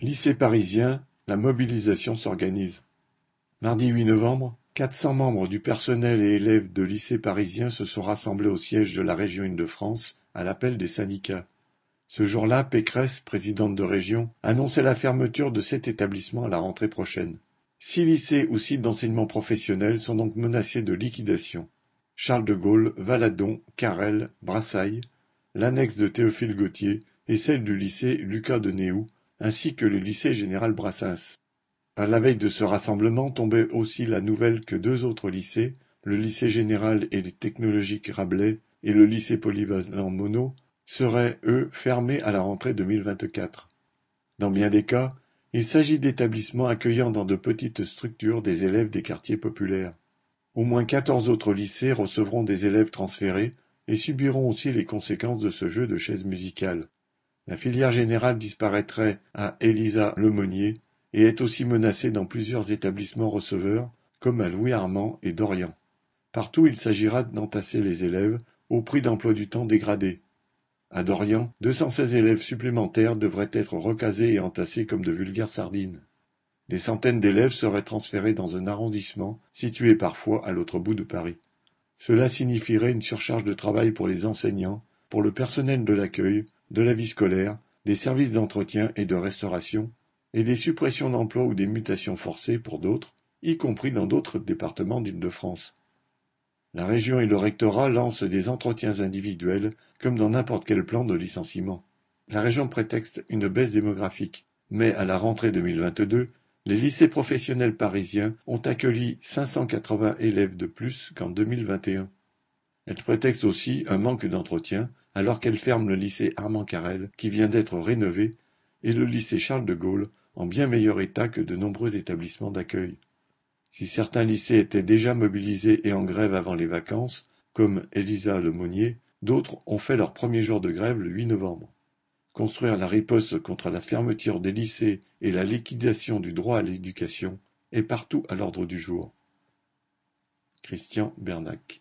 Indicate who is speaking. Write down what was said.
Speaker 1: Lycée parisien, la mobilisation s'organise. Mardi 8 novembre, 400 membres du personnel et élèves de lycées parisiens se sont rassemblés au siège de la région Île-de-France à l'appel des syndicats. Ce jour-là, Pécresse, présidente de région, annonçait la fermeture de cet établissement à la rentrée prochaine. Six lycées ou sites d'enseignement professionnel sont donc menacés de liquidation. Charles de Gaulle, Valadon, Carrel, Brassailles, l'annexe de Théophile Gautier et celle du lycée Lucas de Néou ainsi que le lycée général Brassens. À la veille de ce rassemblement tombait aussi la nouvelle que deux autres lycées, le lycée général et technologique Rabelais et le lycée polyvalent Monod, seraient, eux, fermés à la rentrée 2024. Dans bien des cas, il s'agit d'établissements accueillant dans de petites structures des élèves des quartiers populaires. Au moins quatorze autres lycées recevront des élèves transférés et subiront aussi les conséquences de ce jeu de chaises musicales. La filière générale disparaîtrait à Élisa Lemonnier et est aussi menacée dans plusieurs établissements receveurs, comme à Louis-Armand et Dorian. Partout il s'agira d'entasser les élèves au prix d'emploi du temps dégradé. À Dorian, 216 élèves supplémentaires devraient être recasés et entassés comme de vulgaires sardines. Des centaines d'élèves seraient transférés dans un arrondissement situé parfois à l'autre bout de Paris. Cela signifierait une surcharge de travail pour les enseignants, pour le personnel de l'accueil, de la vie scolaire, des services d'entretien et de restauration, et des suppressions d'emplois ou des mutations forcées pour d'autres, y compris dans d'autres départements d'Île-de-France. La région et le rectorat lancent des entretiens individuels comme dans n'importe quel plan de licenciement. La région prétexte une baisse démographique, mais à la rentrée 2022, les lycées professionnels parisiens ont accueilli 580 élèves de plus qu'en 2021. Elle prétexte aussi un manque d'entretien, alors qu'elle ferme le lycée Armand Carrel, qui vient d'être rénové, et le lycée Charles de Gaulle, en bien meilleur état que de nombreux établissements d'accueil. Si certains lycées étaient déjà mobilisés et en grève avant les vacances, comme Elisa Lemonnier, d'autres ont fait leur premier jour de grève le 8 novembre. Construire la riposte contre la fermeture des lycées et la liquidation du droit à l'éducation est partout à l'ordre du jour. Christian Bernac